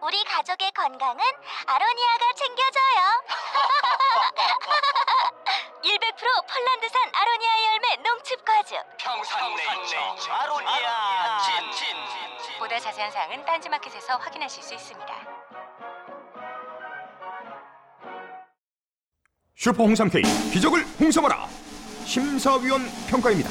우리 가족의 건강은 아로니아가 챙겨줘요. 100% 폴란드산 아로니아 열매 농축 과즙. 평산 네이처 아로니아 친 보다 자세한 사항은 딴지마켓에서 확인하실 수 있습니다. 슈퍼 홍삼 K 기적을 홍삼하라 심사위원 평가입니다.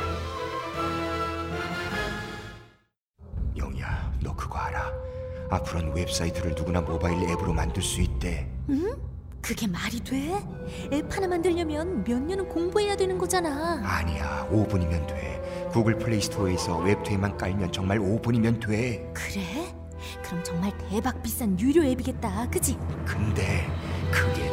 앞으로는 웹사이트를 누구나 모바일 앱으로 만들 수 있대. 그게 말이 돼? 앱 하나 만들려면 몇 년은 공부해야 되는 거잖아. 아니야, 5분이면 돼. 구글 플레이 스토어에서 웹투앱만 깔면 정말 5분이면 돼. 그래? 그럼 정말 대박 비싼 유료 앱이겠다. 그지? 근데 그게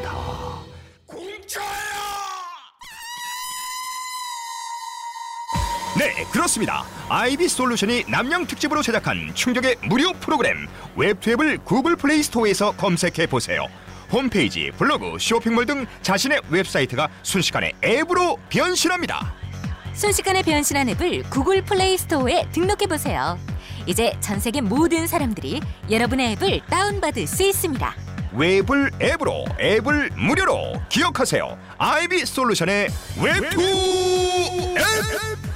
네, 그렇습니다. 아이비 솔루션이 납량 특집으로 제작한 충격의 무료 프로그램 웹투앱을 구글 플레이 스토어에서 검색해 보세요. 홈페이지, 블로그, 쇼핑몰 등 자신의 웹사이트가 순식간에 앱으로 변신합니다. 순식간에 변신한 앱을 구글 플레이 스토어에 등록해 보세요. 이제 전 세계 모든 사람들이 여러분의 앱을 다운받을 수 있습니다. 웹을 앱으로, 앱을 무료로 기억하세요. 아이비 솔루션의 웹투 앱!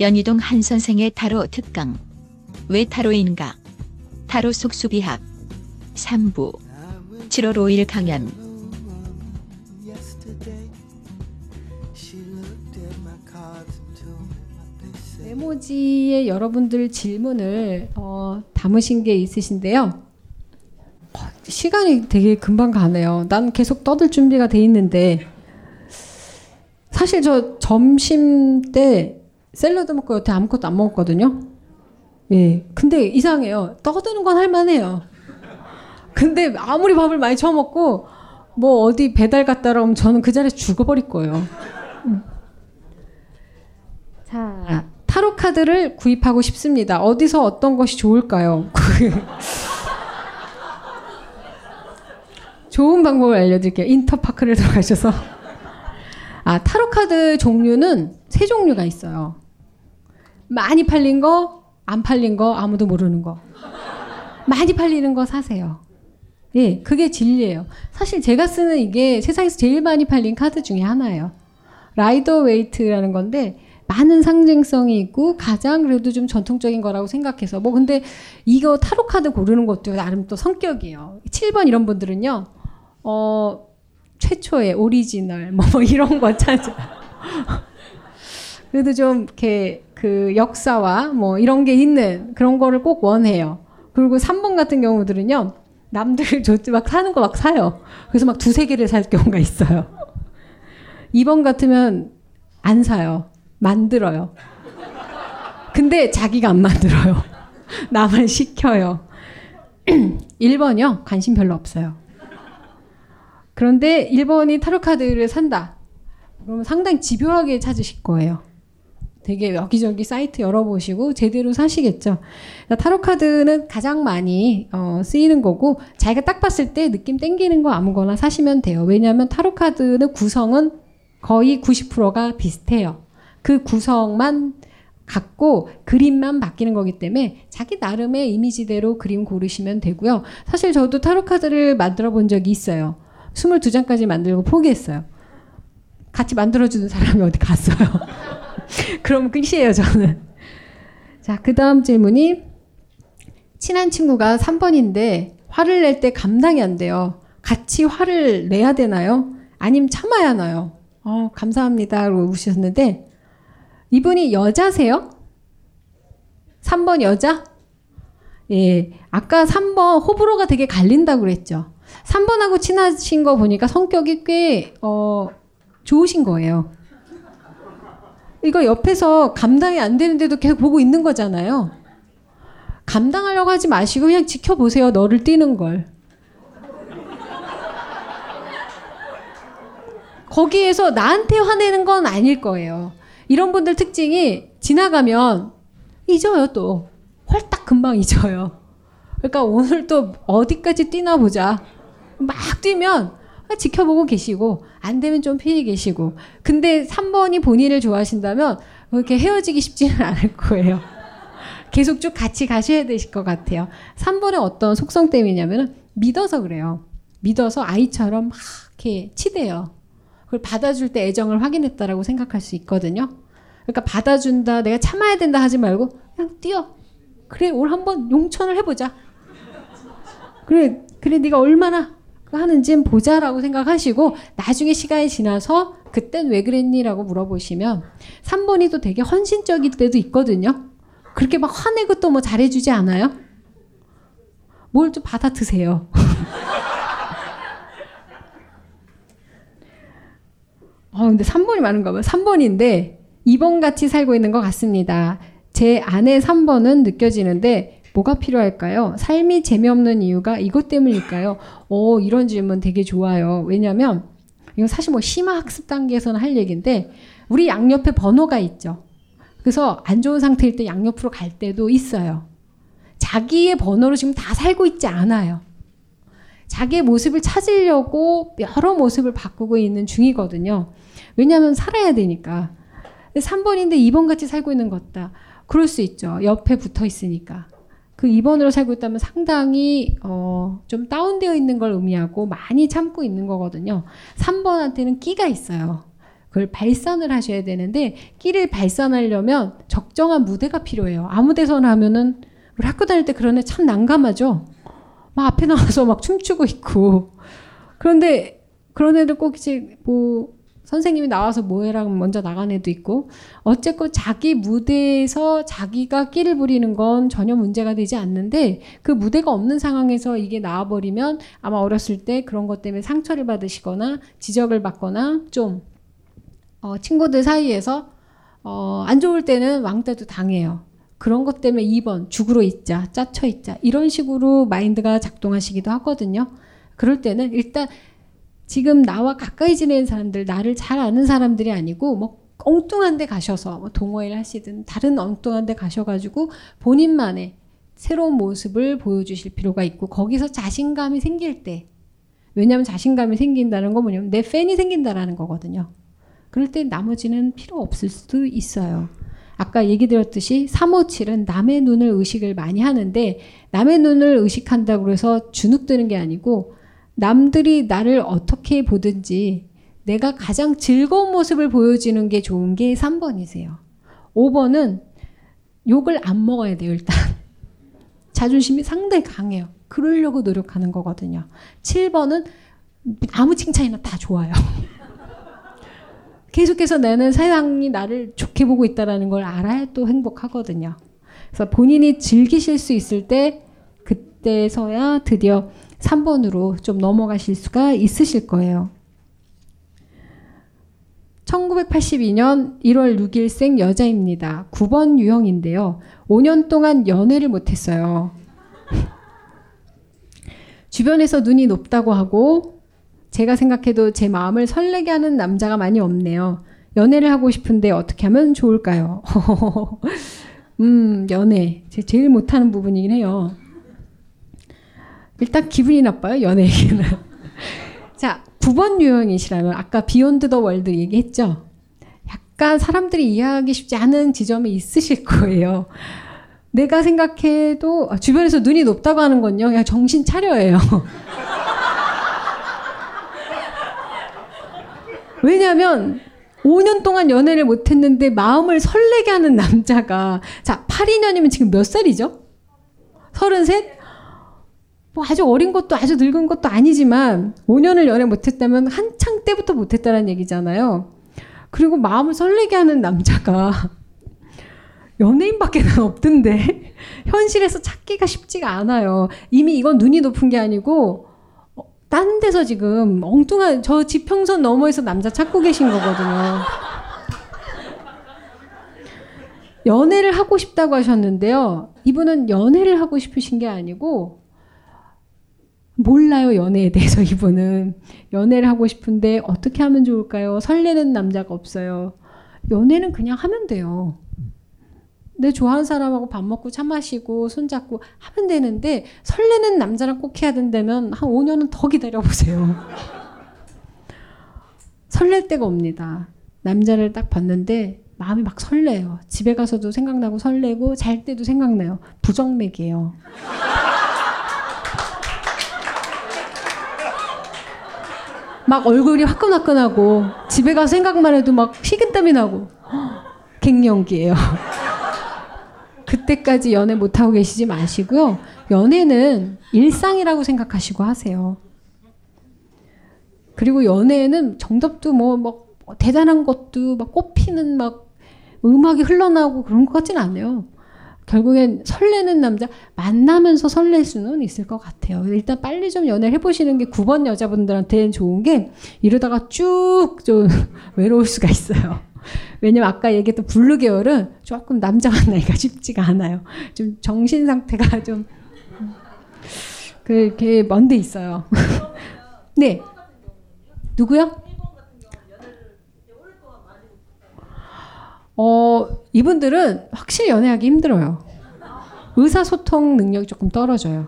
연희동 한 선생의 타로 특강. 왜 타로인가? 타로 속수비학. 3부. 7월 5일 강연. 메모지에 여러분들 질문을 어, 담으신 게 있으신데요. 어, 시간이 되게 금방 가네요. 난 계속 떠들 준비가 돼 있는데 사실 저 점심 때 샐러드 먹고 여태 아무것도 안 먹었거든요. 예. 근데 이상해요. 떠드는 건 할만해요. 근데 아무리 밥을 많이 처먹고 뭐 어디 배달 갔다 오면 저는 그 자리에서 죽어버릴 거예요. 음. 자, 타로 카드를 구입하고 싶습니다. 어디서 어떤 것이 좋을까요? 좋은 방법을 알려드릴게요. 인터파크를 들어가셔서. 아, 타로 카드 종류는 세 종류가 있어요. 많이 팔린 거, 안 팔린 거, 아무도 모르는 거. 많이 팔리는 거 사세요. 예, 그게 진리예요. 사실 제가 쓰는 이게 세상에서 제일 많이 팔린 카드 중에 하나예요. 라이더 웨이트라는 건데 많은 상징성이 있고 가장 그래도 좀 전통적인 거라고 생각해서 뭐 근데 이거 타로 카드 고르는 것도 나름 또 성격이에요. 7번 이런 분들은요. 어 최초의 오리지널 뭐, 뭐 이런 거 찾아. 그래도 좀 이렇게 그 역사와 뭐 이런 게 있는 그런 거를 꼭 원해요. 그리고 3번 같은 경우들은요. 남들 저 막 사는 거 막 사요. 그래서 막 두세 개를 살 경우가 있어요. 2번 같으면 안 사요. 만들어요. 근데 자기가 안 만들어요. 나만 시켜요. 1번이요. 관심 별로 없어요. 그런데 1번이 타로 카드를 산다. 그러면 상당히 집요하게 찾으실 거예요. 되게 여기저기 사이트 열어보시고 제대로 사시겠죠. 타로 카드는 가장 많이 어, 쓰이는 거고 자기가 딱 봤을 때 느낌 땡기는 거 아무거나 사시면 돼요. 왜냐하면 타로 카드는 구성은 거의 90%가 비슷해요. 그 구성만 갖고 그림만 바뀌는 거기 때문에 자기 나름의 이미지대로 그림 고르시면 되고요. 사실 저도 타로 카드를 만들어 본 적이 있어요. 22장까지 만들고 포기했어요. 같이 만들어주는 사람이 어디 갔어요. 그럼 끝이에요, 저는. 자, 그 다음 질문이 친한 친구가 3번인데 화를 낼 때 감당이 안 돼요. 같이 화를 내야 되나요? 아니면 참아야 하나요? 어, 감사합니다. 라고 우셨는데 이분이 여자세요? 3번 여자? 예. 아까 3번 호불호가 되게 갈린다고 그랬죠. 3번하고 친하신 거 보니까 성격이 꽤, 어, 좋으신 거예요. 이거 옆에서 감당이 안 되는데도 계속 보고 있는 거잖아요. 감당하려고 하지 마시고 그냥 지켜보세요. 너를 뛰는 걸. 거기에서 나한테 화내는 건 아닐 거예요. 이런 분들 특징이 지나가면 잊어요, 또. 헐딱 금방 잊어요. 그러니까 오늘 또 어디까지 뛰나 보자. 막 뛰면 지켜보고 계시고 안 되면 좀 피해 계시고 근데 3번이 본인을 좋아하신다면 그렇게 헤어지기 쉽지는 않을 거예요. 계속 쭉 같이 가셔야 되실 것 같아요. 3번의 어떤 속성 때문이냐면 믿어서 그래요. 믿어서 아이처럼 막 이렇게 치대요. 그걸 받아줄 때 애정을 확인했다라고 생각할 수 있거든요. 그러니까 받아준다, 내가 참아야 된다 하지 말고 그냥 뛰어. 그래, 올 한번 용천을 해보자. 그래, 그래, 네가 얼마나 하는지 보자라고 생각하시고 나중에 시간이 지나서 그땐 왜 그랬니라고 물어보시면 3번이 또 되게 헌신적일 때도 있거든요. 그렇게 막 화내고 또 뭐 잘해주지 않아요? 뭘 좀 받아 드세요. 어, 근데 3번이 많은가 봐요. 3번인데 2번 같이 살고 있는 것 같습니다. 제 아내 3번은 느껴지는데 뭐가 필요할까요? 삶이 재미없는 이유가 이것 때문일까요? 어, 이런 질문 되게 좋아요. 왜냐면 이건 사실 뭐 심화 학습 단계에서는 할 얘기인데 우리 양옆에 번호가 있죠. 그래서 안 좋은 상태일 때 양옆으로 갈 때도 있어요. 자기의 번호로 지금 다 살고 있지 않아요. 자기의 모습을 찾으려고 여러 모습을 바꾸고 있는 중이거든요. 왜냐하면 살아야 되니까. 3번인데 2번 같이 살고 있는 것 같다. 그럴 수 있죠. 옆에 붙어 있으니까. 그 2번으로 살고 있다면 상당히 어, 좀 다운되어 있는 걸 의미하고 많이 참고 있는 거거든요. 3번한테는 끼가 있어요. 그걸 발산을 하셔야 되는데 끼를 발산하려면 적정한 무대가 필요해요. 아무 데서나 하면은 우리 학교 다닐 때 그런 애 참 난감하죠. 막 앞에 나와서 막 춤추고 있고 그런데 그런 애들 꼭 이제 뭐 선생님이 나와서 뭐해랑 먼저 나간 애도 있고 어쨌건 자기 무대에서 자기가 끼를 부리는 건 전혀 문제가 되지 않는데 그 무대가 없는 상황에서 이게 나와버리면 아마 어렸을 때 그런 것 때문에 상처를 받으시거나 지적을 받거나 좀 어, 친구들 사이에서 어, 안 좋을 때는 왕따도 당해요. 그런 것 때문에 2번 죽으로 있자 짜쳐 있자 이런 식으로 마인드가 작동하시기도 하거든요. 그럴 때는 일단 지금 나와 가까이 지내는 사람들, 나를 잘 아는 사람들이 아니고 뭐 엉뚱한 데 가셔서 뭐 동호회를 하시든 다른 엉뚱한 데 가셔가지고 본인만의 새로운 모습을 보여주실 필요가 있고 거기서 자신감이 생길 때 왜냐하면 자신감이 생긴다는 건 뭐냐면 내 팬이 생긴다라는 거거든요. 그럴 때 나머지는 필요 없을 수도 있어요. 아까 얘기 드렸듯이 357은 남의 눈을 의식을 많이 하는데 남의 눈을 의식한다고 해서 주눅드는 게 아니고 남들이 나를 어떻게 보든지 내가 가장 즐거운 모습을 보여주는 게 좋은 게 3번이세요. 5번은 욕을 안 먹어야 돼요, 일단. 자존심이 상당히 강해요. 그러려고 노력하는 거거든요. 7번은 아무 칭찬이나 다 좋아요. 계속해서 나는 세상이 나를 좋게 보고 있다는 걸 알아야 또 행복하거든요. 그래서 본인이 즐기실 수 있을 때 그때서야 드디어 3번으로 좀 넘어가실 수가 있으실 거예요. 1982년 1월 6일생 여자입니다. 9번 유형인데요. 5년 동안 연애를 못했어요. 주변에서 눈이 높다고 하고 제가 생각해도 제 마음을 설레게 하는 남자가 많이 없네요. 연애를 하고 싶은데 어떻게 하면 좋을까요? 음, 연애. 제 제일 못하는 부분이긴 해요. 일단 기분이 나빠요, 연애 얘기는. 자, 9번 유형이시라면 아까 beyond the world 얘기했죠? 약간 사람들이 이해하기 쉽지 않은 지점이 있으실 거예요. 내가 생각해도 아, 주변에서 눈이 높다고 하는 건요. 그냥 정신 차려예요. 왜냐하면 5년 동안 연애를 못했는데 마음을 설레게 하는 남자가 자 82년이면 지금 몇 살이죠? 33? 뭐 아주 어린 것도 아주 늙은 것도 아니지만 5년을 연애 못했다면 한창 때부터 못했다는 얘기잖아요. 그리고 마음을 설레게 하는 남자가 연예인밖에는 없던데 현실에서 찾기가 쉽지가 않아요. 이미 이건 눈이 높은 게 아니고 어, 딴 데서 지금 엉뚱한 저 지평선 너머에서 남자 찾고 계신 거거든요. 연애를 하고 싶다고 하셨는데요. 이분은 연애를 하고 싶으신 게 아니고 몰라요 연애에 대해서 이분은 연애를 하고 싶은데 어떻게 하면 좋을까요? 설레는 남자가 없어요. 연애는 그냥 하면 돼요. 내 좋아하는 사람하고 밥 먹고 차 마시고 손잡고 하면 되는데 설레는 남자랑 꼭 해야 된다면 한 5년은 더 기다려 보세요. 설렐 때가 옵니다. 남자를 딱 봤는데 마음이 막 설레요. 집에 가서도 생각나고 설레고 잘 때도 생각나요. 부정맥이에요. 막 얼굴이 화끈화끈하고 집에 가서 생각만 해도 막 식은땀이 나고 갱년기예요. 그때까지 연애 못 하고 계시지 마시고요. 연애는 일상이라고 생각하시고 하세요. 그리고 연애는 정답도 뭐, 뭐 대단한 것도 막 꽃피는 막 음악이 흘러나오고 그런 것 같진 않아요. 결국엔 설레는 남자 만나면서 설렐 수는 있을 것 같아요. 일단 빨리 좀 연애를 해보시는 게 9번 여자분들한테는 좋은 게 이러다가 쭉 좀 외로울 수가 있어요. 왜냐면 아까 얘기했던 blue 계열은 조금 남자 만나기가 쉽지가 않아요. 좀 정신 상태가 좀 그렇게 먼데 있어요. 네. 누구요? 어, 이분들은 확실히 연애하기 힘들어요. 의사소통 능력이 조금 떨어져요.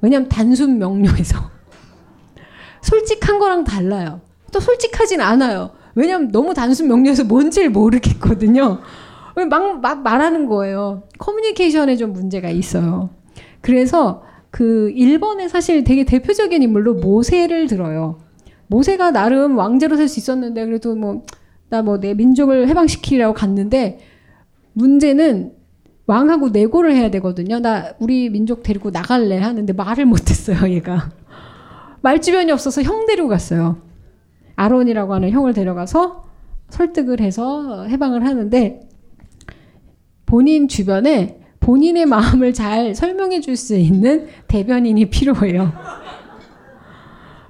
왜냐면 단순 명료해서. 솔직한 거랑 달라요. 또 솔직하진 않아요. 왜냐면 너무 단순 명료해서 뭔지를 모르겠거든요. 막, 막 말하는 거예요. 커뮤니케이션에 좀 문제가 있어요. 그래서 그 일본의 사실 되게 대표적인 인물로 모세를 들어요. 모세가 나름 왕제로 살 수 있었는데 그래도 뭐 나 뭐 내 민족을 해방시키려고 갔는데 문제는 왕하고 내고를 해야 되거든요. 나 우리 민족 데리고 나갈래 하는데 말을 못했어요. 얘가 말주변이 없어서 형 데리고 갔어요. 아론이라고 하는 형을 데려가서 설득을 해서 해방을 하는데 본인 주변에 본인의 마음을 잘 설명해 줄 수 있는 대변인이 필요해요.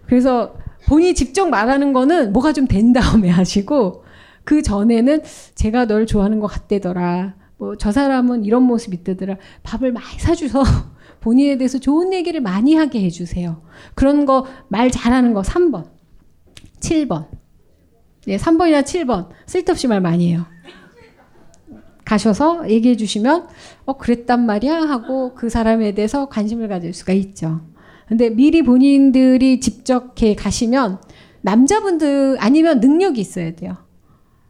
그래서 본인이 직접 말하는 거는 뭐가 좀 된 다음에 하시고 그 전에는 제가 널 좋아하는 것 같대더라. 뭐 저 사람은 이런 모습 있대더라. 밥을 많이 사줘서 본인에 대해서 좋은 얘기를 많이 하게 해주세요. 그런 거 말 잘하는 거 3번. 7번. 예, 3번이나 7번. 쓸데없이 말 많이 해요. 가셔서 얘기해 주시면, 어, 그랬단 말이야? 하고 그 사람에 대해서 관심을 가질 수가 있죠. 근데 미리 본인들이 직접 가시면, 남자분들 아니면 능력이 있어야 돼요.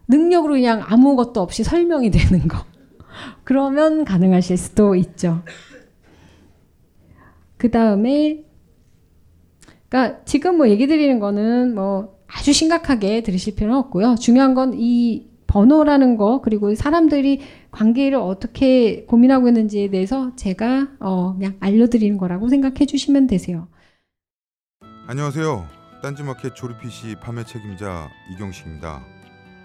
능력으로 그냥 아무것도 없이 설명이 되는 거. 그러면 가능하실 수도 있죠. 그 다음에, 그러니까 지금 뭐 얘기 드리는 거는 뭐 아주 심각하게 들으실 필요는 없고요. 중요한 건 이 번호라는 거 그리고 사람들이 관계를 어떻게 고민하고 있는지에 대해서 제가 어 그냥 알려드리는 거라고 생각해 주시면 되세요. 안녕하세요. 딴지마켓 조립 PC 판매 책임자 이경식입니다.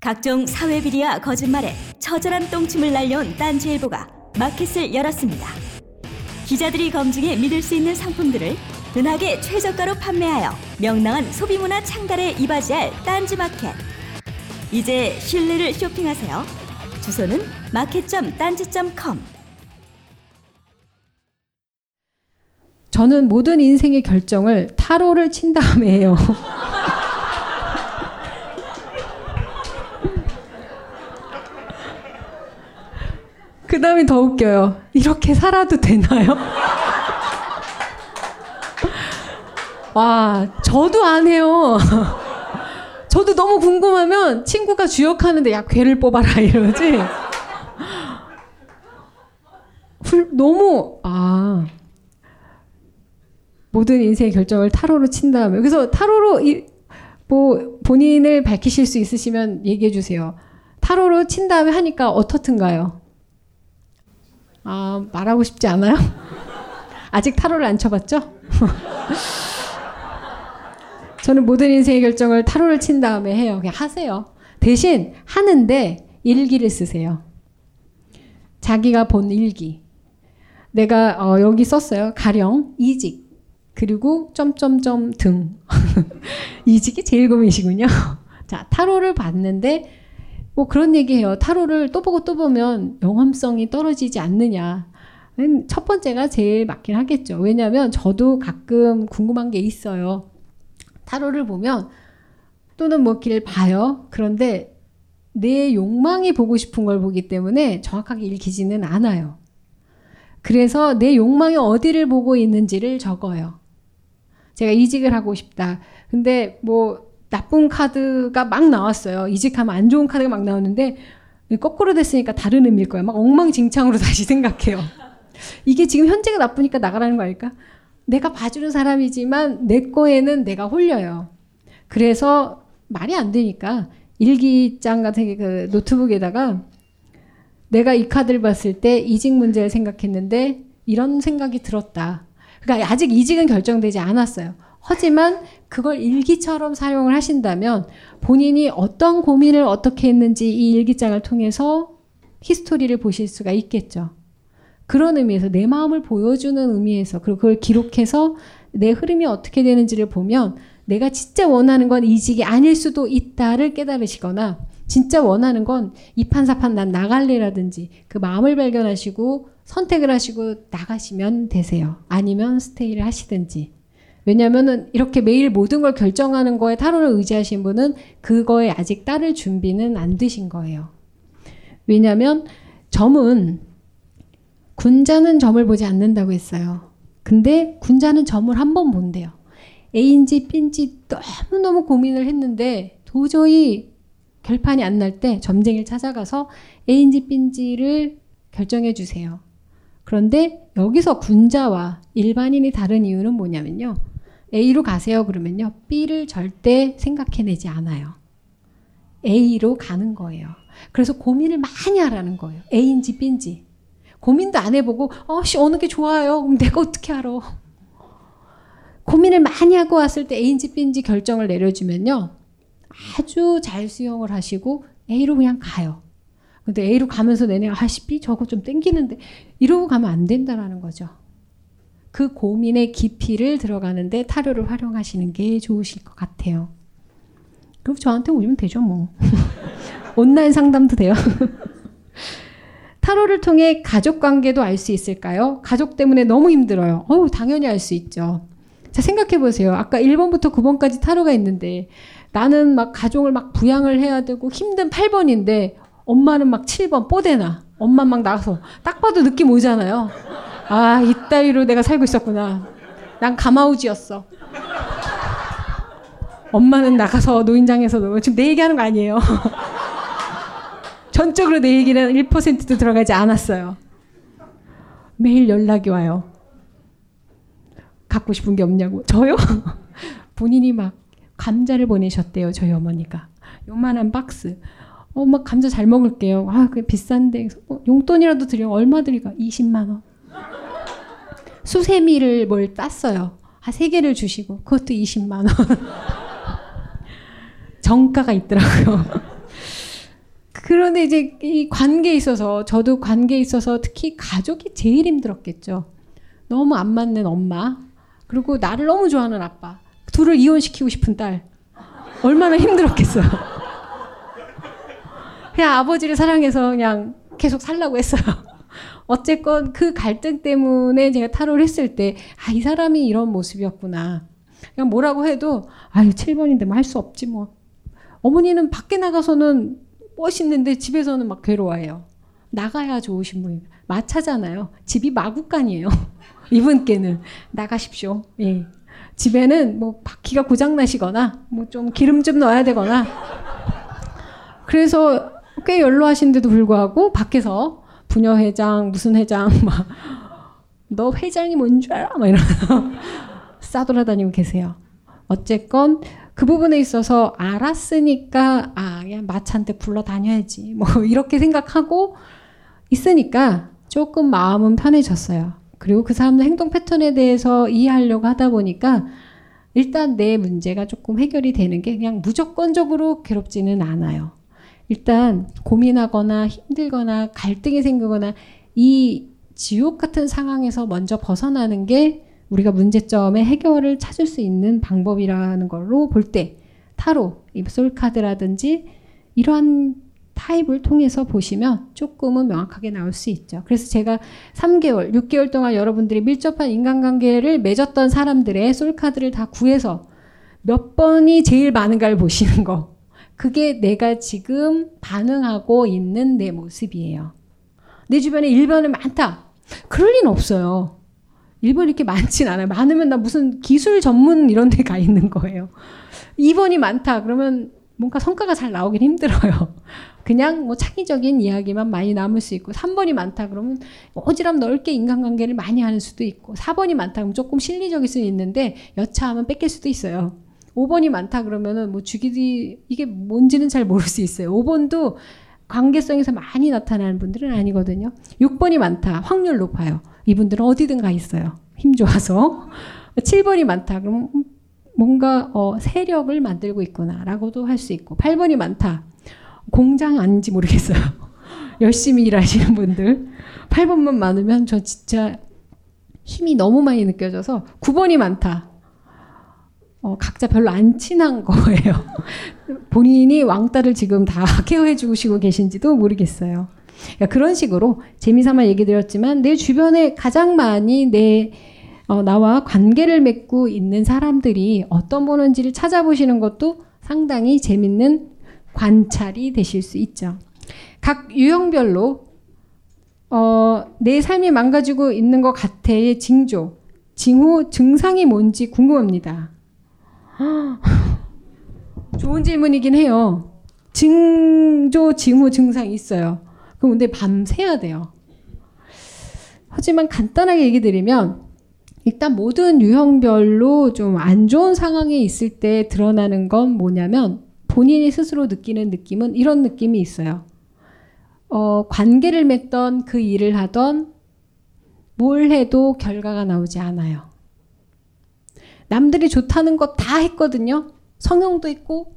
각종 사회 비리와 거짓말에 처절한 똥침을 날려온 딴지일보가 마켓을 열었습니다. 기자들이 검증해 믿을 수 있는 상품들을 은하계 최저가로 판매하여 명랑한 소비문화 창달에 이바지할 딴지마켓. 이제 신뢰를 쇼핑하세요. 주소는 마켓.딴지.com. 저는 모든 인생의 결정을 타로를 친 다음에 해요. 그 다음이 더 웃겨요. 이렇게 살아도 되나요? 와, 저도 안 해요. 저도 너무 궁금하면 친구가 주역하는데 야, 괴를 뽑아라 이러지. 훌, 너무, 아. 모든 인생의 결정을 타로로 친 다음에. 그래서 타로로 이, 뭐 본인을 밝히실 수 있으시면 얘기해 주세요. 타로로 친 다음에 하니까 어떻든가요? 아, 말하고 싶지 않아요? 아직 타로를 안 쳐봤죠? 저는 모든 인생의 결정을 타로를 친 다음에 해요. 그냥 하세요. 대신 하는데 일기를 쓰세요. 자기가 본 일기. 내가 어, 여기 썼어요. 가령 이직 그리고 점점점 등 이직이 제일 고민이시군요. 자 타로를 봤는데 뭐 그런 얘기해요. 타로를 또 보고 또 보면 영험성이 떨어지지 않느냐. 첫 번째가 제일 맞긴 하겠죠. 왜냐하면 저도 가끔 궁금한 게 있어요. 타로를 보면 또는 뭐 길 봐요. 그런데 내 욕망이 보고 싶은 걸 보기 때문에 정확하게 읽히지는 않아요. 그래서 내 욕망이 어디를 보고 있는지를 적어요. 제가 이직을 하고 싶다. 근데 뭐 나쁜 카드가 막 나왔어요. 이직하면 안 좋은 카드가 막 나왔는데 거꾸로 됐으니까 다른 의미일 거예요. 막 엉망진창으로 다시 생각해요. 이게 지금 현재가 나쁘니까 나가라는 거 아닐까? 내가 봐주는 사람이지만 내 거에는 내가 홀려요. 그래서 말이 안 되니까 일기장 같은 그 노트북에다가 내가 이 카드를 봤을 때 이직 문제를 생각했는데 이런 생각이 들었다. 그러니까 아직 이직은 결정되지 않았어요. 하지만 그걸 일기처럼 사용을 하신다면 본인이 어떤 고민을 어떻게 했는지 이 일기장을 통해서 히스토리를 보실 수가 있겠죠. 그런 의미에서 내 마음을 보여주는 의미에서 그리고 그걸 기록해서 내 흐름이 어떻게 되는지를 보면 내가 진짜 원하는 건 이직이 아닐 수도 있다를 깨달으시거나 진짜 원하는 건 이판사판 난 나갈래라든지 그 마음을 발견하시고 선택을 하시고 나가시면 되세요. 아니면 스테이를 하시든지. 왜냐면은 이렇게 매일 모든 걸 결정하는 거에 타로를 의지하신 분은 그거에 아직 따를 준비는 안 되신 거예요. 왜냐면 점은 군자는 점을 보지 않는다고 했어요. 근데 군자는 점을 한 번 본대요. A인지 B인지 너무너무 고민을 했는데 도저히 결판이 안 날 때 점쟁이를 찾아가서 A인지 B인지를 결정해 주세요. 그런데 여기서 군자와 일반인이 다른 이유는 뭐냐면요. A로 가세요 그러면요. B를 절대 생각해내지 않아요. A로 가는 거예요. 그래서 고민을 많이 하라는 거예요. A인지 B인지. 고민도 안 해보고, 어, 씨, 어느 게 좋아요? 그럼 내가 어떻게 알아? 고민을 많이 하고 왔을 때 A인지 B인지 결정을 내려주면요. 아주 잘 수용을 하시고 A로 그냥 가요. 근데 A로 가면서 내내 아씨 B 저거 좀 땡기는데 이러고 가면 안 된다라는 거죠. 그 고민의 깊이를 들어가는데 타로를 활용하시는 게 좋으실 것 같아요. 그럼 저한테 오시면 되죠 뭐. 온라인 상담도 돼요. 타로를 통해 가족 관계도 알 수 있을까요? 가족 때문에 너무 힘들어요. 어우, 당연히 알 수 있죠. 자, 생각해 보세요. 아까 1번부터 9번까지 타로가 있는데 나는 막 가족을 막 부양을 해야 되고 힘든 8번인데 엄마는 막 7번 뽀대나. 엄마 막 나가서 딱 봐도 느낌 오잖아요. 아, 이따위로 내가 살고 있었구나. 난 가마우지였어. 엄마는 나가서 노인장에서 지금 내 얘기하는 거 아니에요. 전적으로 내 얘기는 1%도 들어가지 않았어요. 매일 연락이 와요. 갖고 싶은 게 없냐고. 저요? 본인이 막 감자를 보내셨대요. 저희 어머니가. 요만한 박스. 엄마 감자 잘 먹을게요. 아, 그 비싼데. 어, 용돈이라도 드리면 얼마 드릴까? 20만 원. 수세미를 뭘 땄어요. 한 세 개를 주시고 그것도 20만 원. 정가가 있더라고요. 그런데 이제 이 관계에 있어서 저도 관계에 있어서 특히 가족이 제일 힘들었겠죠. 너무 안 맞는 엄마 그리고 나를 너무 좋아하는 아빠 둘을 이혼시키고 싶은 딸 얼마나 힘들었겠어요. 그냥 아버지를 사랑해서 그냥 계속 살라고 했어요. 어쨌건 그 갈등 때문에 제가 타로를 했을 때, 아, 이 사람이 이런 모습이었구나. 그냥 뭐라고 해도, 아유, 7번인데 뭐 할 수 없지 뭐. 어머니는 밖에 나가서는 멋있는데 집에서는 막 괴로워해요. 나가야 좋으신 분이 마차잖아요. 집이 마구간이에요. 이분께는 나가십시오. 예. 집에는 뭐 바퀴가 고장 나시거나 뭐 좀 기름 좀 넣어야 되거나 그래서 꽤 연로하신데도 불구하고 밖에서 부녀 회장 무슨 회장 막 너 회장이 뭔 줄 알아? 막 이러면서 싸돌아다니고 계세요. 어쨌건 그 부분에 있어서 알았으니까 아 그냥 마차한테 불러 다녀야지 뭐 이렇게 생각하고 있으니까 조금 마음은 편해졌어요. 그리고 그 사람의 행동 패턴에 대해서 이해하려고 하다 보니까 일단 내 문제가 조금 해결이 되는 게 그냥 무조건적으로 괴롭지는 않아요. 일단 고민하거나 힘들거나 갈등이 생기거나 이 지옥 같은 상황에서 먼저 벗어나는 게 우리가 문제점의 해결을 찾을 수 있는 방법이라는 걸로 볼 때 타로, 입솔 카드라든지 이러한 타입을 통해서 보시면 조금은 명확하게 나올 수 있죠. 그래서 제가 3개월, 6개월 동안 여러분들이 밀접한 인간관계를 맺었던 사람들의 솔카드를 다 구해서 몇 번이 제일 많은가를 보시는 거. 그게 내가 지금 반응하고 있는 내 모습이에요. 내 주변에 1번은 많다. 그럴 리는 없어요. 1번 이렇게 많진 않아요. 많으면 나 무슨 기술 전문 이런 데 가 있는 거예요. 2번이 많다. 그러면 뭔가 성과가 잘 나오긴 힘들어요. 그냥 뭐 창의적인 이야기만 많이 남을 수 있고 3번이 많다 그러면 어지럽 넓게 인간관계를 많이 하는 수도 있고 4번이 많다 그러면 조금 실리적일 수 있는데 여차하면 뺏길 수도 있어요. 5번이 많다 그러면은 뭐 주기디 이게 뭔지는 잘 모를 수 있어요. 5번도 관계성에서 많이 나타나는 분들은 아니거든요. 6번이 많다. 확률 높아요. 이분들은 어디든 가 있어요. 힘 좋아서. 7번이 많다. 그럼 뭔가 어, 세력을 만들고 있구나라고도 할 수 있고 8번이 많다. 공장 아닌지 모르겠어요. 열심히 일하시는 분들. 8번만 많으면 저 진짜 힘이 너무 많이 느껴져서 9번이 많다. 어, 각자 별로 안 친한 거예요. 본인이 왕따를 지금 다 케어해 주시고 계신지도 모르겠어요. 그러니까 그런 식으로 재미삼아 얘기 드렸지만 내 주변에 가장 많이 내 어, 나와 관계를 맺고 있는 사람들이 어떤 보는지를 찾아보시는 것도 상당히 재밌는 관찰이 되실 수 있죠. 각 유형별로 어, 내 삶이 망가지고 있는 것 같아의 징조, 징후, 증상이 뭔지 궁금합니다. 좋은 질문이긴 해요. 징조, 징후, 증상 있어요. 그럼 근데 밤새야 돼요. 하지만 간단하게 얘기 드리면 일단 모든 유형별로 좀 안 좋은 상황에 있을 때 드러나는 건 뭐냐면 본인이 스스로 느끼는 느낌은 이런 느낌이 있어요. 어, 관계를 맺던 그 일을 하던 뭘 해도 결과가 나오지 않아요. 남들이 좋다는 거다 했거든요. 성형도 했고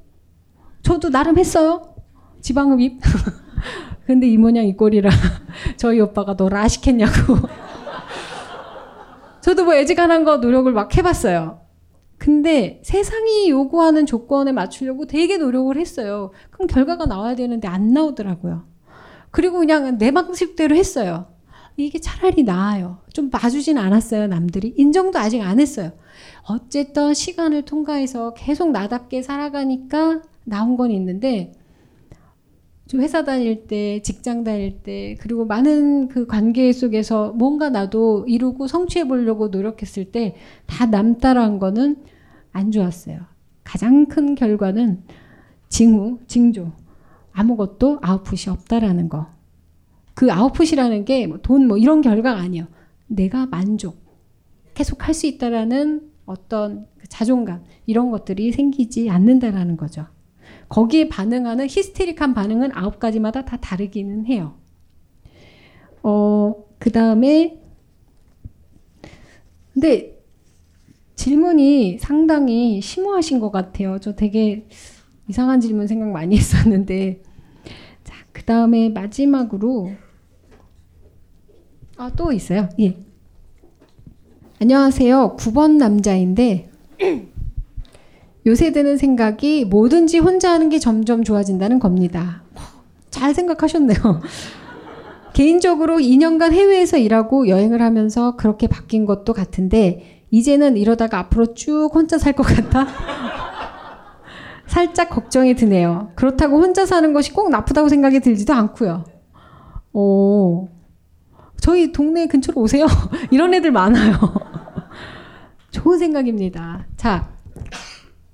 저도 나름 했어요. 지방흡입. 근데 이 모양 이 꼴이라 저희 오빠가 너를 아시겠냐고. 저도 뭐 애지간한 거 노력을 막 해봤어요. 근데 세상이 요구하는 조건에 맞추려고 되게 노력을 했어요. 그럼 결과가 나와야 되는데 안 나오더라고요. 그리고 그냥 내 방식대로 했어요. 이게 차라리 나아요. 좀 봐주진 않았어요, 남들이. 인정도 아직 안 했어요. 어쨌든 시간을 통과해서 계속 나답게 살아가니까 나온 건 있는데, 좀 회사 다닐 때, 직장 다닐 때, 그리고 많은 그 관계 속에서 뭔가 나도 이루고 성취해 보려고 노력했을 때 다 남 따라한 거는 안 좋았어요. 가장 큰 결과는 징후, 징조. 아무것도 아웃풋이 없다라는 거. 그 아웃풋이라는 게 돈뭐 뭐 이런 결과가 아니에요. 내가 만족. 계속 할 수 있다라는 어떤 그 자존감 이런 것들이 생기지 않는다라는 거죠. 거기에 반응하는 히스테릭한 반응은 아홉 가지마다 다 다르기는 해요. 어, 그 다음에, 근데 질문이 상당히 심오하신 것 같아요. 저 되게 이상한 질문 생각 많이 했었는데. 자, 그 다음에 마지막으로, 아, 또 있어요. 예. 안녕하세요. 9번 남자인데, 요새 드는 생각이 뭐든지 혼자 하는 게 점점 좋아진다는 겁니다. 잘 생각하셨네요. 개인적으로 2년간 해외에서 일하고 여행을 하면서 그렇게 바뀐 것도 같은데 이제는 이러다가 앞으로 쭉 혼자 살 것 같아 살짝 걱정이 드네요. 그렇다고 혼자 사는 것이 꼭 나쁘다고 생각이 들지도 않고요. 오, 저희 동네 근처로 오세요. 이런 애들 많아요. 좋은 생각입니다. 자,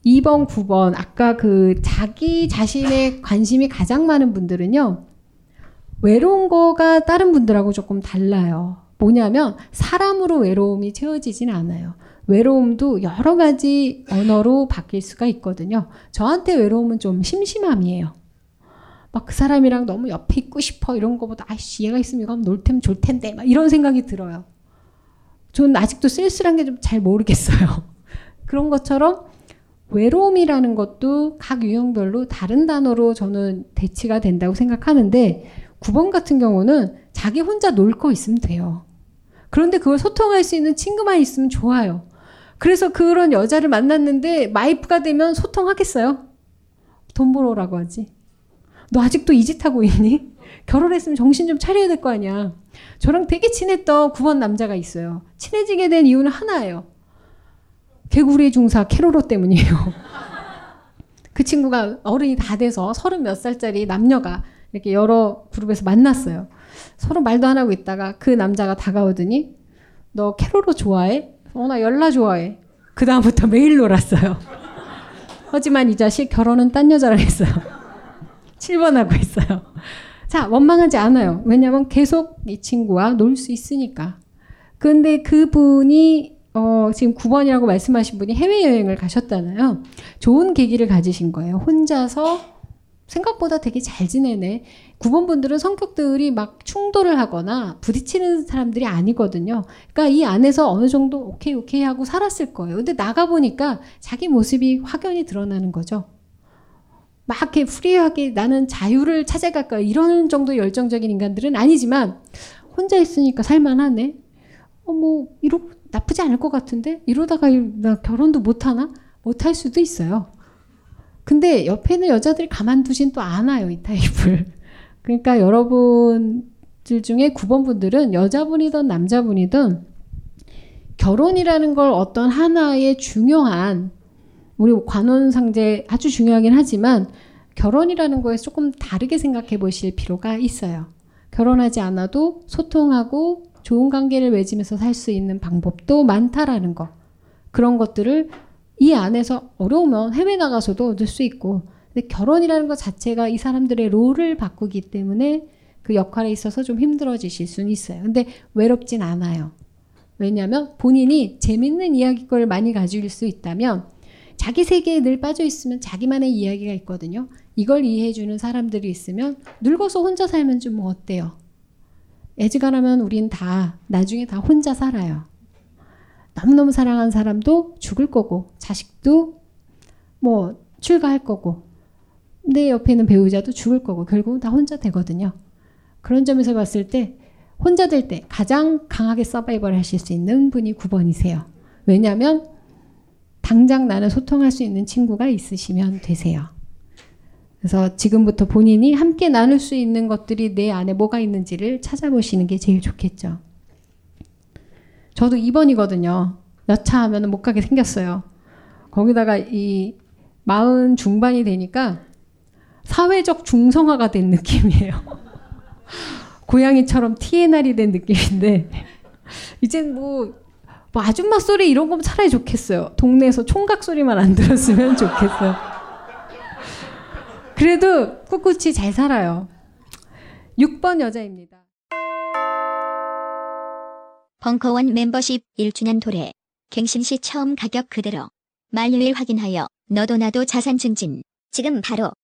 2번, 9번. 아까 그 자기 자신의 관심이 가장 많은 분들은요. 외로운 거가 다른 분들하고 조금 달라요. 뭐냐면 사람으로 외로움이 채워지진 않아요. 외로움도 여러 가지 언어로 바뀔 수가 있거든요. 저한테 외로움은 좀 심심함이에요. 막 그 사람이랑 너무 옆에 있고 싶어 이런 거보다 아이씨 얘가 있으면 이거 놀 테면 좋을 텐데 막 이런 생각이 들어요. 저는 아직도 쓸쓸한 게 좀 잘 모르겠어요. 그런 것처럼 외로움이라는 것도 각 유형별로 다른 단어로 저는 대치가 된다고 생각하는데 9번 같은 경우는 자기 혼자 놀 거 있으면 돼요. 그런데 그걸 소통할 수 있는 친구만 있으면 좋아요. 그래서 그런 여자를 만났는데 마이프가 되면 소통하겠어요? 돈 벌어라고 하지. 너 아직도 이 짓 하고 있니? 결혼했으면 정신 좀 차려야 될 거 아니야. 저랑 되게 친했던 9번 남자가 있어요. 친해지게 된 이유는 하나예요. 개구리 중사 캐로로 때문이에요. 그 친구가 어른이 다 돼서 서른 몇 살짜리 남녀가 이렇게 여러 그룹에서 만났어요. 서로 말도 안 하고 있다가 그 남자가 다가오더니 너 캐로로 좋아해? 어, 나 열라 좋아해. 그 다음부터 매일 놀았어요. 하지만 이 자식 결혼은 딴 여자랑 했어요. 7번 하고 있어요. 자, 원망하지 않아요. 왜냐면 계속 이 친구와 놀 수 있으니까. 근데 그분이 어, 지금 9번이라고 말씀하신 분이 해외여행을 가셨잖아요. 좋은 계기를 가지신 거예요. 혼자서 생각보다 되게 잘 지내네. 9번 분들은 성격들이 막 충돌을 하거나 부딪히는 사람들이 아니거든요. 그러니까 이 안에서 어느 정도 오케이, 오케이 하고 살았을 거예요. 근데 나가 보니까 자기 모습이 확연히 드러나는 거죠. 막 이렇게 free하게 나는 자유를 찾아갈 거야. 이런 정도 열정적인 인간들은 아니지만 혼자 있으니까 살만하네. 어, 뭐, 이러, 나쁘지 않을 것 같은데? 이러다가 나 결혼도 못 하나? 못 할 수도 있어요. 근데 옆에 있는 여자들이 가만두진 또 않아요, 이 타입을. 그러니까 여러분들 중에 9번 분들은 여자분이든 남자분이든 결혼이라는 걸 어떤 하나의 중요한 우리 관혼 상제 아주 중요하긴 하지만 결혼이라는 거에 조금 다르게 생각해 보실 필요가 있어요. 결혼하지 않아도 소통하고 좋은 관계를 맺으면서 살 수 있는 방법도 많다라는 거. 그런 것들을 이 안에서 어려우면 해외 나가서도 얻을 수 있고 근데 결혼이라는 것 자체가 이 사람들의 롤을 바꾸기 때문에 그 역할에 있어서 좀 힘들어지실 수는 있어요. 근데 외롭진 않아요. 왜냐하면 본인이 재밌는 이야기걸 많이 가질 수 있다면 자기 세계에 늘 빠져 있으면 자기만의 이야기가 있거든요. 이걸 이해해주는 사람들이 있으면 늙어서 혼자 살면 좀 뭐 어때요? 애지간하면 우린 다 나중에 다 혼자 살아요. 너무너무 사랑하는 사람도 죽을 거고 자식도 뭐 출가할 거고 내 옆에 있는 배우자도 죽을 거고 결국은 다 혼자 되거든요. 그런 점에서 봤을 때 혼자 될 때 가장 강하게 서바이벌 하실 수 있는 분이 9번이세요. 왜냐하면 당장 나는 소통할 수 있는 친구가 있으시면 되세요. 그래서 지금부터 본인이 함께 나눌 수 있는 것들이 내 안에 뭐가 있는지를 찾아보시는 게 제일 좋겠죠. 저도 2번이거든요. 여차하면 못 가게 생겼어요. 거기다가 이 마흔 중반이 되니까 사회적 중성화가 된 느낌이에요. 고양이처럼 TNR이 된 느낌인데 이젠 뭐, 뭐 아줌마 소리 이런 거면 차라리 좋겠어요. 동네에서 총각 소리만 안 들었으면 좋겠어요. 그래도 꿋꿋이 잘 살아요. 6번 여자입니다. 벙커원 멤버십 1주년 도래. 갱신시 처음 가격 그대로. 만료일 확인하여 너도 나도 자산 증진. 지금 바로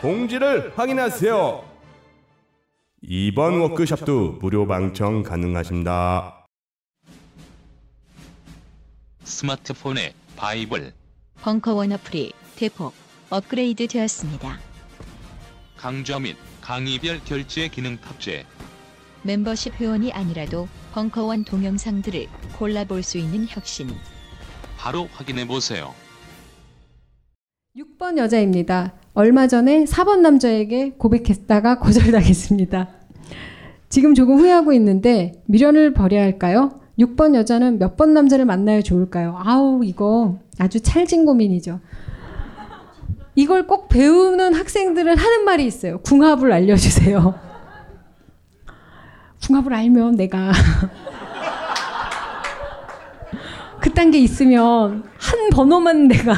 공지를 확인하세요. 이번 워크샵도 무료 방청 가능하십니다. 스마트폰에 바이블, 벙커원 어플이 대폭 업그레이드 되었습니다. 강좌 및 강의별 결제 기능 탑재. 멤버십 회원이 아니라도 벙커원 동영상들을 골라볼 수 있는 혁신. 바로 확인해 보세요. 6번 여자입니다. 얼마 전에 4번 남자에게 고백했다가 거절당했습니다. 지금 조금 후회하고 있는데 미련을 버려야 할까요? 6번 여자는 몇 번 남자를 만나야 좋을까요? 아우 이거 아주 찰진 고민이죠. 이걸 꼭 배우는 학생들은 하는 말이 있어요. 궁합을 알려주세요. 궁합을 알면 내가 그딴 게 있으면 한 번호만 내가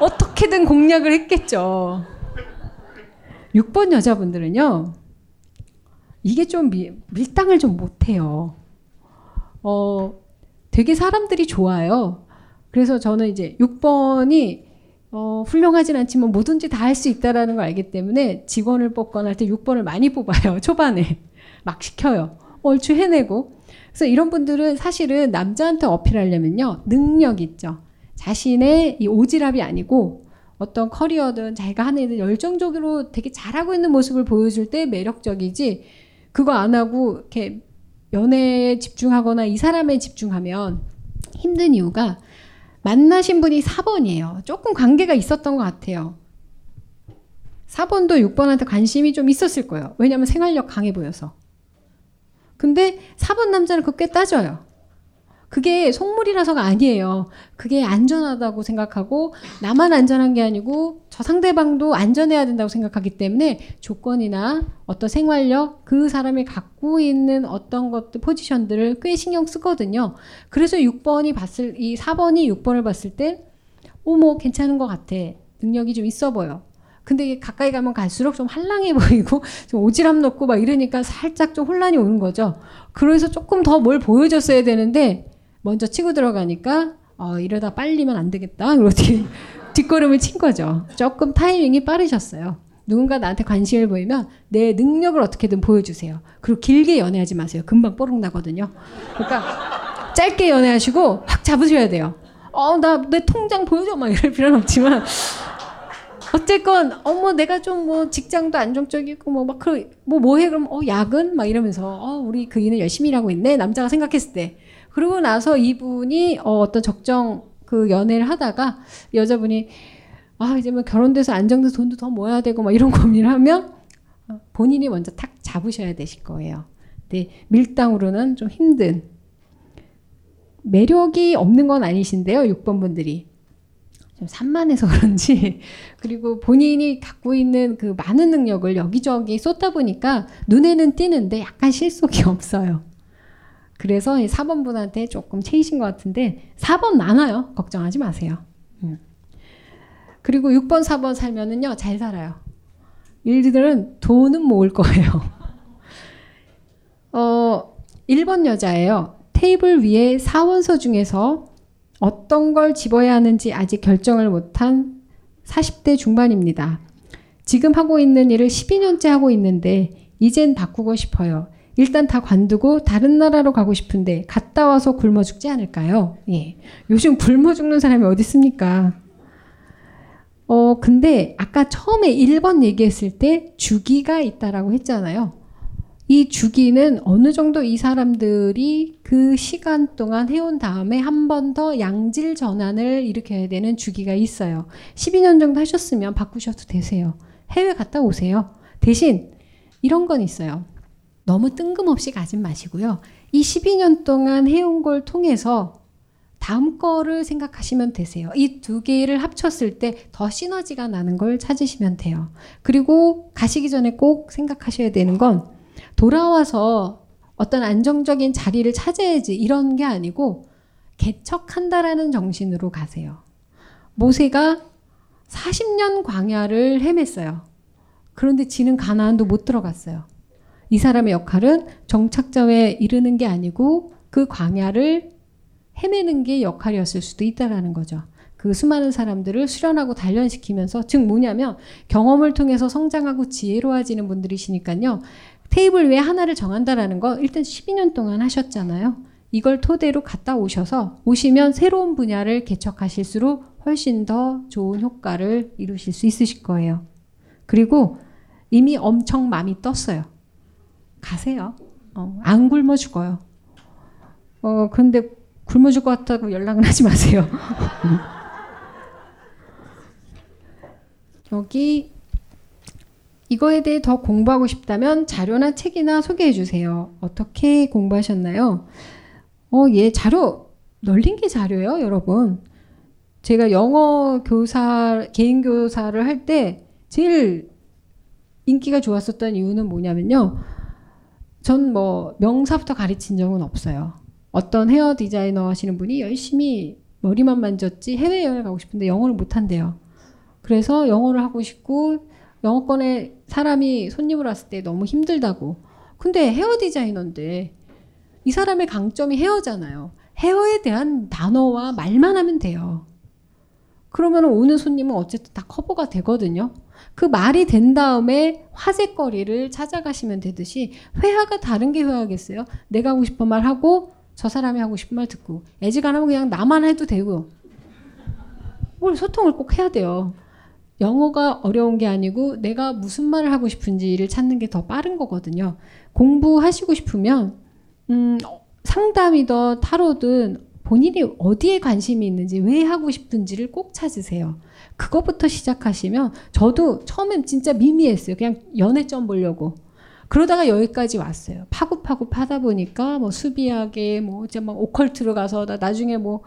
어떻게 든 공략을 했겠죠. 6번 여자분들은요, 이게 좀 밀, 밀당을 좀 못해요. 어, 되게 사람들이 좋아요. 그래서 저는 이제 6번이 어, 훌륭하진 않지만 뭐든지 다 할 수 있다라는 걸 알기 때문에 직원을 뽑거나 할 때 6번을 많이 뽑아요. 초반에. 막 시켜요. 얼추 해내고. 그래서 이런 분들은 사실은 남자한테 어필하려면요. 능력 있죠. 자신의 이 오지랖이 아니고 어떤 커리어든 자기가 하는 일을 열정적으로 되게 잘하고 있는 모습을 보여줄 때 매력적이지 그거 안 하고 이렇게 연애에 집중하거나 이 사람에 집중하면 힘든 이유가 만나신 분이 4번이에요. 조금 관계가 있었던 것 같아요. 4번도 6번한테 관심이 좀 있었을 거예요. 왜냐하면 생활력 강해 보여서. 근데 4번 남자는 그거 꽤 따져요. 그게 속물이라서가 아니에요. 그게 안전하다고 생각하고 나만 안전한 게 아니고 저 상대방도 안전해야 된다고 생각하기 때문에 조건이나 어떤 생활력 그 사람이 갖고 있는 어떤 것들 포지션들을 꽤 신경 쓰거든요. 그래서 6번이 봤을 이 4번이 6번을 봤을 때 어머 괜찮은 것 같아. 능력이 좀 있어 보여. 근데 가까이 가면 갈수록 좀 한랑해 보이고 좀 오지랖 높고 막 이러니까 살짝 좀 혼란이 오는 거죠. 그래서 조금 더 뭘 보여줬어야 되는데 먼저 치고 들어가니까 어, 이러다 빨리면 안 되겠다. 그리고 뒤, 뒷걸음을 친 거죠. 조금 타이밍이 빠르셨어요. 누군가 나한테 관심을 보이면 내 능력을 어떻게든 보여주세요. 그리고 길게 연애하지 마세요. 금방 뽀록 나거든요. 그러니까 짧게 연애하시고 확 잡으셔야 돼요. 어, 나 내 통장 보여줘. 막 이럴 필요는 없지만 어쨌건 어머 내가 좀 뭐 직장도 안정적이고 뭐 막 그뭐 뭐해 그럼 어 야근 막 이러면서 어 우리 그 일은 열심히 일하고 있네 남자가 생각했을 때 그러고 나서 이분이 어, 어떤 적정 그 연애를 하다가 여자분이 아 이제 뭐 결혼돼서 안정돼서 돈도 더 모아야 되고 막 이런 고민을 하면 본인이 먼저 탁 잡으셔야 되실 거예요. 근데 밀당으로는 좀 힘든 매력이 없는 건 아니신데요. 6번 분들이 좀 산만해서 그런지 그리고 본인이 갖고 있는 그 많은 능력을 여기저기 쏟다 보니까 눈에는 띄는데 약간 실속이 없어요. 그래서 이 4번 분한테 조금 체이신 것 같은데 4번 많아요. 걱정하지 마세요. 음. 그리고 6번, 4번 살면은요 잘 살아요. 일들은 돈은 모을 거예요. 어, 1번 여자예요. 테이블 위에 사원서 중에서 어떤 걸 집어야 하는지 아직 결정을 못한 40대 중반입니다. 지금 하고 있는 일을 12년째 하고 있는데 이젠 바꾸고 싶어요. 일단 다 관두고 다른 나라로 가고 싶은데 갔다 와서 굶어 죽지 않을까요? 예. 요즘 굶어 죽는 사람이 어디 있습니까? 어, 근데 아까 처음에 1번 얘기했을 때 주기가 있다라고 했잖아요. 이 주기는 어느 정도 이 사람들이 그 시간 동안 해온 다음에 한 번 더 양질 전환을 일으켜야 되는 주기가 있어요. 12년 정도 하셨으면 바꾸셔도 되세요. 해외 갔다 오세요. 대신 이런 건 있어요. 너무 뜬금없이 가지 마시고요. 이 12년 동안 해온 걸 통해서 다음 거를 생각하시면 되세요. 이 두 개를 합쳤을 때 더 시너지가 나는 걸 찾으시면 돼요. 그리고 가시기 전에 꼭 생각하셔야 되는 건 돌아와서 어떤 안정적인 자리를 찾아야지 이런 게 아니고 개척한다라는 정신으로 가세요. 모세가 40년 광야를 헤맸어요. 그런데 지는 가나안도 못 들어갔어요. 이 사람의 역할은 정착점에 이르는 게 아니고 그 광야를 헤매는 게 역할이었을 수도 있다라는 거죠. 그 수많은 사람들을 수련하고 단련시키면서 즉 뭐냐면 경험을 통해서 성장하고 지혜로워지는 분들이시니까요. 테이블 위에 하나를 정한다라는 거 일단 12년 동안 하셨잖아요. 이걸 토대로 갔다 오셔서 오시면 새로운 분야를 개척하실수록 훨씬 더 좋은 효과를 이루실 수 있으실 거예요. 그리고 이미 엄청 마음이 떴어요. 가세요. 어, 안 굶어 죽어요. 어, 근데 굶어 죽을 것 같다고 연락은 하지 마세요. 여기 이거에 대해 더 공부하고 싶다면 자료나 책이나 소개해 주세요. 어떻게 공부하셨나요? 어, 예, 자료 널린 게 자료예요, 여러분. 제가 영어 교사 개인 교사를 할 때 제일 인기가 좋았었던 이유는 뭐냐면요. 전 뭐 명사부터 가르친 적은 없어요. 어떤 헤어 디자이너 하시는 분이 열심히 머리만 만졌지 해외여행 가고 싶은데 영어를 못한대요. 그래서 영어를 하고 싶고 영어권에 사람이 손님을 왔을 때 너무 힘들다고. 근데 헤어 디자이너인데 이 사람의 강점이 헤어잖아요. 헤어에 대한 단어와 말만 하면 돼요. 그러면 오는 손님은 어쨌든 다 커버가 되거든요. 그 말이 된 다음에 화제거리를 찾아가시면 되듯이 회화가 다른 게 회화겠어요. 내가 하고 싶은 말 하고 저 사람이 하고 싶은 말 듣고 애지간하면 그냥 나만 해도 되고 뭘 소통을 꼭 해야 돼요. 영어가 어려운 게 아니고 내가 무슨 말을 하고 싶은지를 찾는 게 더 빠른 거거든요. 공부하시고 싶으면 음, 상담이든 타로든 본인이 어디에 관심이 있는지 왜 하고 싶은지를 꼭 찾으세요. 그것부터 시작하시면 저도 처음엔 진짜 미미했어요. 그냥 연애점 보려고. 그러다가 여기까지 왔어요. 파고파고 파다 보니까 뭐 수비하게 뭐 이제 막 오컬트로 가서 나 나중에 뭐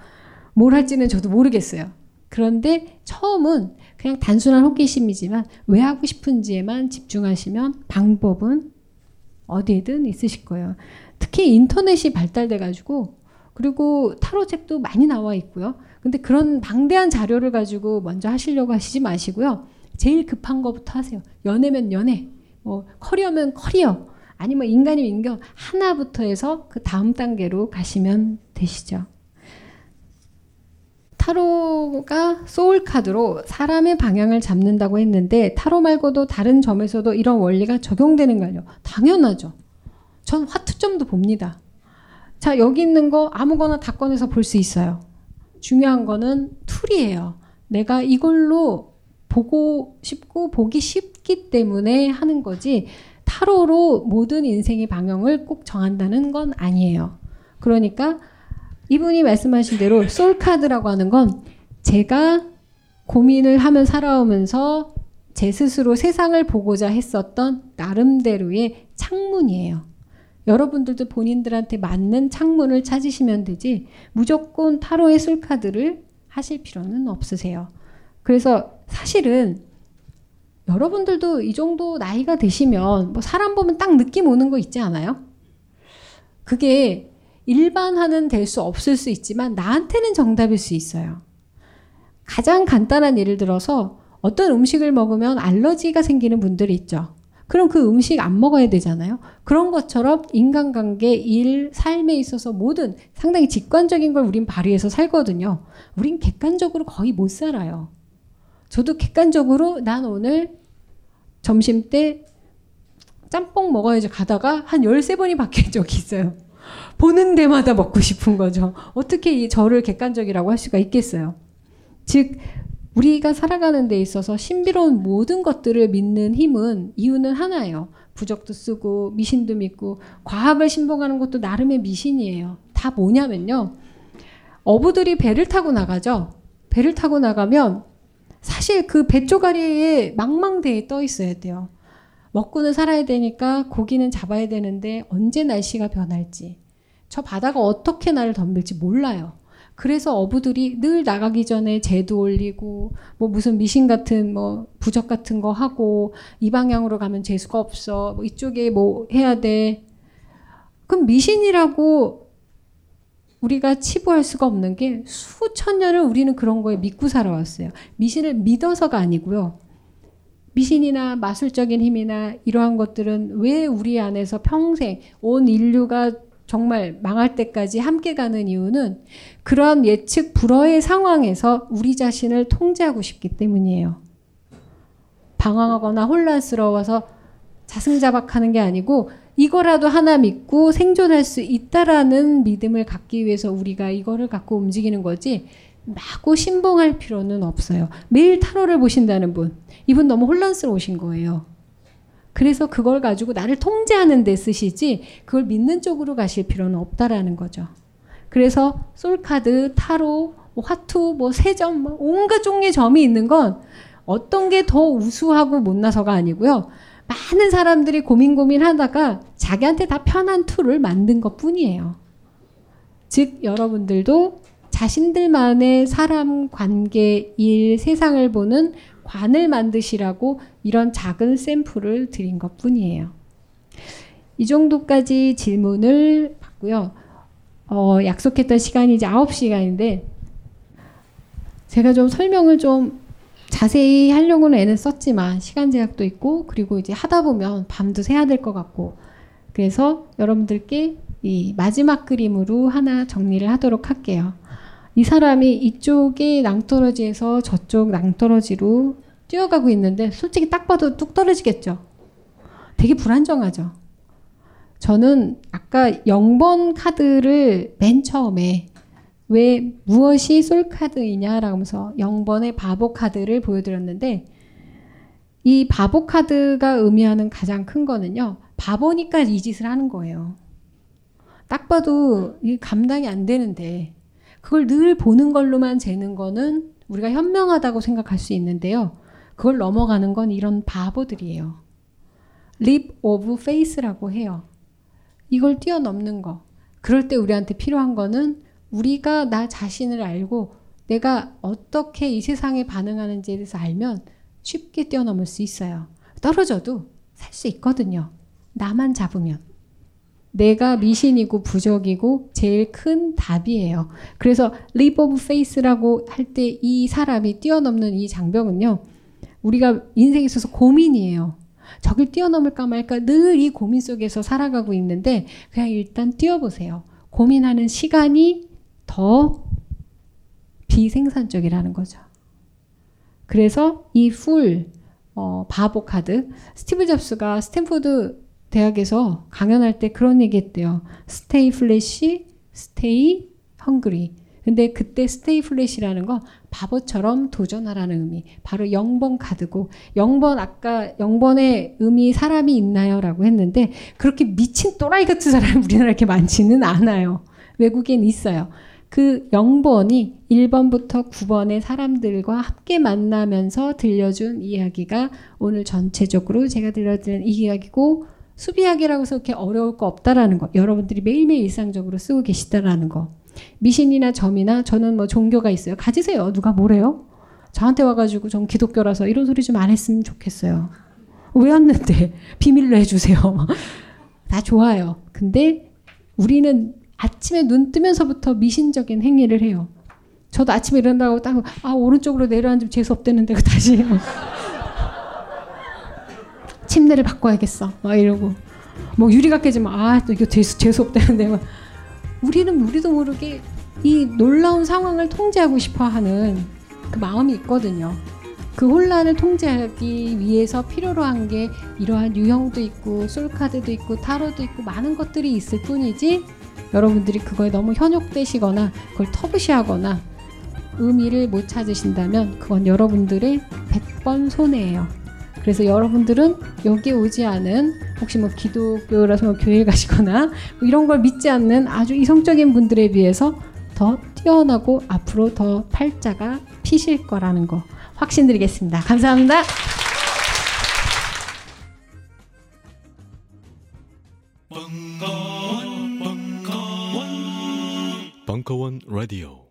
뭘 할지는 저도 모르겠어요. 그런데 처음은 그냥 단순한 호기심이지만 왜 하고 싶은지에만 집중하시면 방법은 어디에든 있으실 거예요. 특히 인터넷이 발달돼 가지고 그리고 타로 책도 많이 나와 있고요. 근데 그런 방대한 자료를 가지고 먼저 하시려고 하시지 마시고요. 제일 급한 거부터 하세요. 연애면 연애, 뭐 커리어면 커리어, 아니면 인간이면 인간 하나부터 해서 그 다음 단계로 가시면 되시죠. 타로가 소울 카드로 사람의 방향을 잡는다고 했는데 타로 말고도 다른 점에서도 이런 원리가 적용되는가요. 당연하죠. 전 화투점도 봅니다. 자, 여기 있는 거 아무거나 다 꺼내서 볼 수 있어요. 중요한 거는 tool이에요. 내가 이걸로 보고 싶고 보기 쉽기 때문에 하는 거지 타로로 모든 인생의 방향을 꼭 정한다는 건 아니에요. 그러니까 이분이 말씀하신 대로 솔카드라고 하는 건 제가 고민을 하며 살아오면서 제 스스로 세상을 보고자 했었던 나름대로의 창문이에요. 여러분들도 본인들한테 맞는 창문을 찾으시면 되지 무조건 타로의 술카드를 하실 필요는 없으세요. 그래서 사실은 여러분들도 이 정도 나이가 되시면 뭐 사람 보면 딱 느낌 오는 거 있지 않아요? 그게 일반화는 될 수 없을 수 있지만 나한테는 정답일 수 있어요. 가장 간단한 예를 들어서 어떤 음식을 먹으면 알러지가 생기는 분들이 있죠. 그럼 그 음식 안 먹어야 되잖아요. 그런 것처럼 인간관계, 일, 삶에 있어서 모든 상당히 직관적인 걸 우린 발휘해서 살거든요. 우린 객관적으로 거의 못 살아요. 저도 객관적으로 난 오늘 점심 때 짬뽕 먹어야지 가다가 한 13번이 바뀐 적이 있어요. 보는 데마다 먹고 싶은 거죠. 어떻게 이 저를 객관적이라고 할 수가 있겠어요. 즉, 우리가 살아가는 데 있어서 신비로운 모든 것들을 믿는 힘은 이유는 하나예요. 부적도 쓰고 미신도 믿고 과학을 신봉하는 것도 나름의 미신이에요. 다 뭐냐면요. 어부들이 배를 타고 나가죠. 배를 타고 나가면 사실 그배 쪼가리에 망망대해 떠 있어야 돼요. 먹고는 살아야 되니까 고기는 잡아야 되는데 언제 날씨가 변할지 저 바다가 어떻게 나를 덤빌지 몰라요. 그래서 어부들이 늘 나가기 전에 제도 올리고 뭐 무슨 미신 같은 뭐 부적 같은 거 하고 이 방향으로 가면 재수가 없어 뭐 이쪽에 뭐 해야 돼. 그럼 미신이라고 우리가 치부할 수가 없는 게 수천 년을 우리는 그런 거에 믿고 살아왔어요. 미신을 믿어서가 아니고요. 미신이나 마술적인 힘이나 이러한 것들은 왜 우리 안에서 평생 온 인류가 정말 망할 때까지 함께 가는 이유는 그러한 예측 불허의 상황에서 우리 자신을 통제하고 싶기 때문이에요. 방황하거나 혼란스러워서 자승자박하는 게 아니고 이거라도 하나 믿고 생존할 수 있다라는 믿음을 갖기 위해서 우리가 이거를 갖고 움직이는 거지 마구 신봉할 필요는 없어요. 매일 타로를 보신다는 분, 이분 너무 혼란스러우신 거예요. 그래서 그걸 가지고 나를 통제하는 데 쓰시지 그걸 믿는 쪽으로 가실 필요는 없다라는 거죠. 그래서 솔카드, 타로, 뭐 화투, 뭐 세점, 뭐 온갖 종류의 점이 있는 건 어떤 게 더 우수하고 못나서가 아니고요. 많은 사람들이 고민 고민하다가 자기한테 다 편한 tool을 만든 것 뿐이에요. 즉 여러분들도 자신들만의 사람 관계, 일, 세상을 보는 관을 만드시라고 이런 작은 샘플을 드린 것 뿐이에요. 이 정도까지 질문을 받고요. 어, 약속했던 시간이 이제 9시간인데 제가 좀 설명을 좀 자세히 하려고는 애는 썼지만 시간 제약도 있고 그리고 이제 하다 보면 밤도 새야 될 것 같고 그래서 여러분들께 이 마지막 그림으로 하나 정리를 하도록 할게요. 이 사람이 이쪽에 낭떠러지에서 저쪽 낭떠러지로 뛰어가고 있는데 솔직히 딱 봐도 뚝 떨어지겠죠. 되게 불안정하죠. 저는 아까 0번 카드를 맨 처음에 왜 무엇이 솔 카드이냐라고 하면서 0번의 바보 카드를 보여드렸는데 이 바보 카드가 의미하는 가장 큰 거는요. 바보니까 이 짓을 하는 거예요. 딱 봐도 이 감당이 안 되는데 그걸 늘 보는 걸로만 재는 거는 우리가 현명하다고 생각할 수 있는데요. 그걸 넘어가는 건 이런 바보들이에요. leap of faith라고 해요. 이걸 뛰어넘는 거. 그럴 때 우리한테 필요한 거는 우리가 나 자신을 알고 내가 어떻게 이 세상에 반응하는지에 대해서 알면 쉽게 뛰어넘을 수 있어요. 떨어져도 살 수 있거든요. 나만 잡으면. 내가 미신이고 부적이고 제일 큰 답이에요. 그래서 leap of faith라고 할 때 이 사람이 뛰어넘는 이 장벽은요. 우리가 인생에 있어서 고민이에요. 저길 뛰어넘을까 말까 늘 이 고민 속에서 살아가고 있는데 그냥 일단 뛰어보세요. 고민하는 시간이 더 비생산적이라는 거죠. 그래서 이 fool, 어, 바보 카드, 스티브 잡스가 스탠포드 대학에서 강연할 때 그런 얘기 했대요. Stay foolish, stay hungry. 근데 그때 stay foolish라는 거 바보처럼 도전하라는 의미. 바로 0번 카드고 0번 아까 0번의 의미 사람이 있나요? 라고 했는데 그렇게 미친 또라이 같은 사람이 우리나라에 이렇게 많지는 않아요. 외국엔 있어요. 그 0번이 1번부터 9번의 사람들과 함께 만나면서 들려준 이야기가 오늘 전체적으로 제가 들려드린 이 이야기고 수비하기라고 해서 그렇게 어려울 거 없다라는 거. 여러분들이 매일매일 일상적으로 쓰고 계시다라는 거. 미신이나 점이나 저는 뭐 종교가 있어요. 가지세요. 누가 뭐래요? 저한테 와가지고 전 기독교라서 이런 소리 좀 안 했으면 좋겠어요. 왜 왔는데 비밀로 해주세요. 다 좋아요. 근데 우리는 아침에 눈 뜨면서부터 미신적인 행위를 해요. 저도 아침에 일어나고 딱, 아, 오른쪽으로 내려앉으면 재수없대는데, 그 다시. 침대를 바꿔야겠어. 막 이러고. 뭐 유리가 깨지면, 아, 또 이거 재수, 재수없대는데. 막. 우리는 우리도 모르게 이 놀라운 상황을 통제하고 싶어 하는 그 마음이 있거든요. 그 혼란을 통제하기 위해서 필요로 한 게 이러한 유형도 있고 솔카드도 있고 타로도 있고 많은 것들이 있을 뿐이지 여러분들이 그거에 너무 현혹되시거나 그걸 터부시하거나 의미를 못 찾으신다면 그건 여러분들의 100번 손해예요. 그래서 여러분들은 여기 오지 않은 혹시 뭐 기독교라서 뭐 교회 가시거나 뭐 이런 걸 믿지 않는 아주 이성적인 분들에 비해서 더 뛰어나고 앞으로 더 팔자가 피실 거라는 거 확신드리겠습니다. 감사합니다. 벙커원 라디오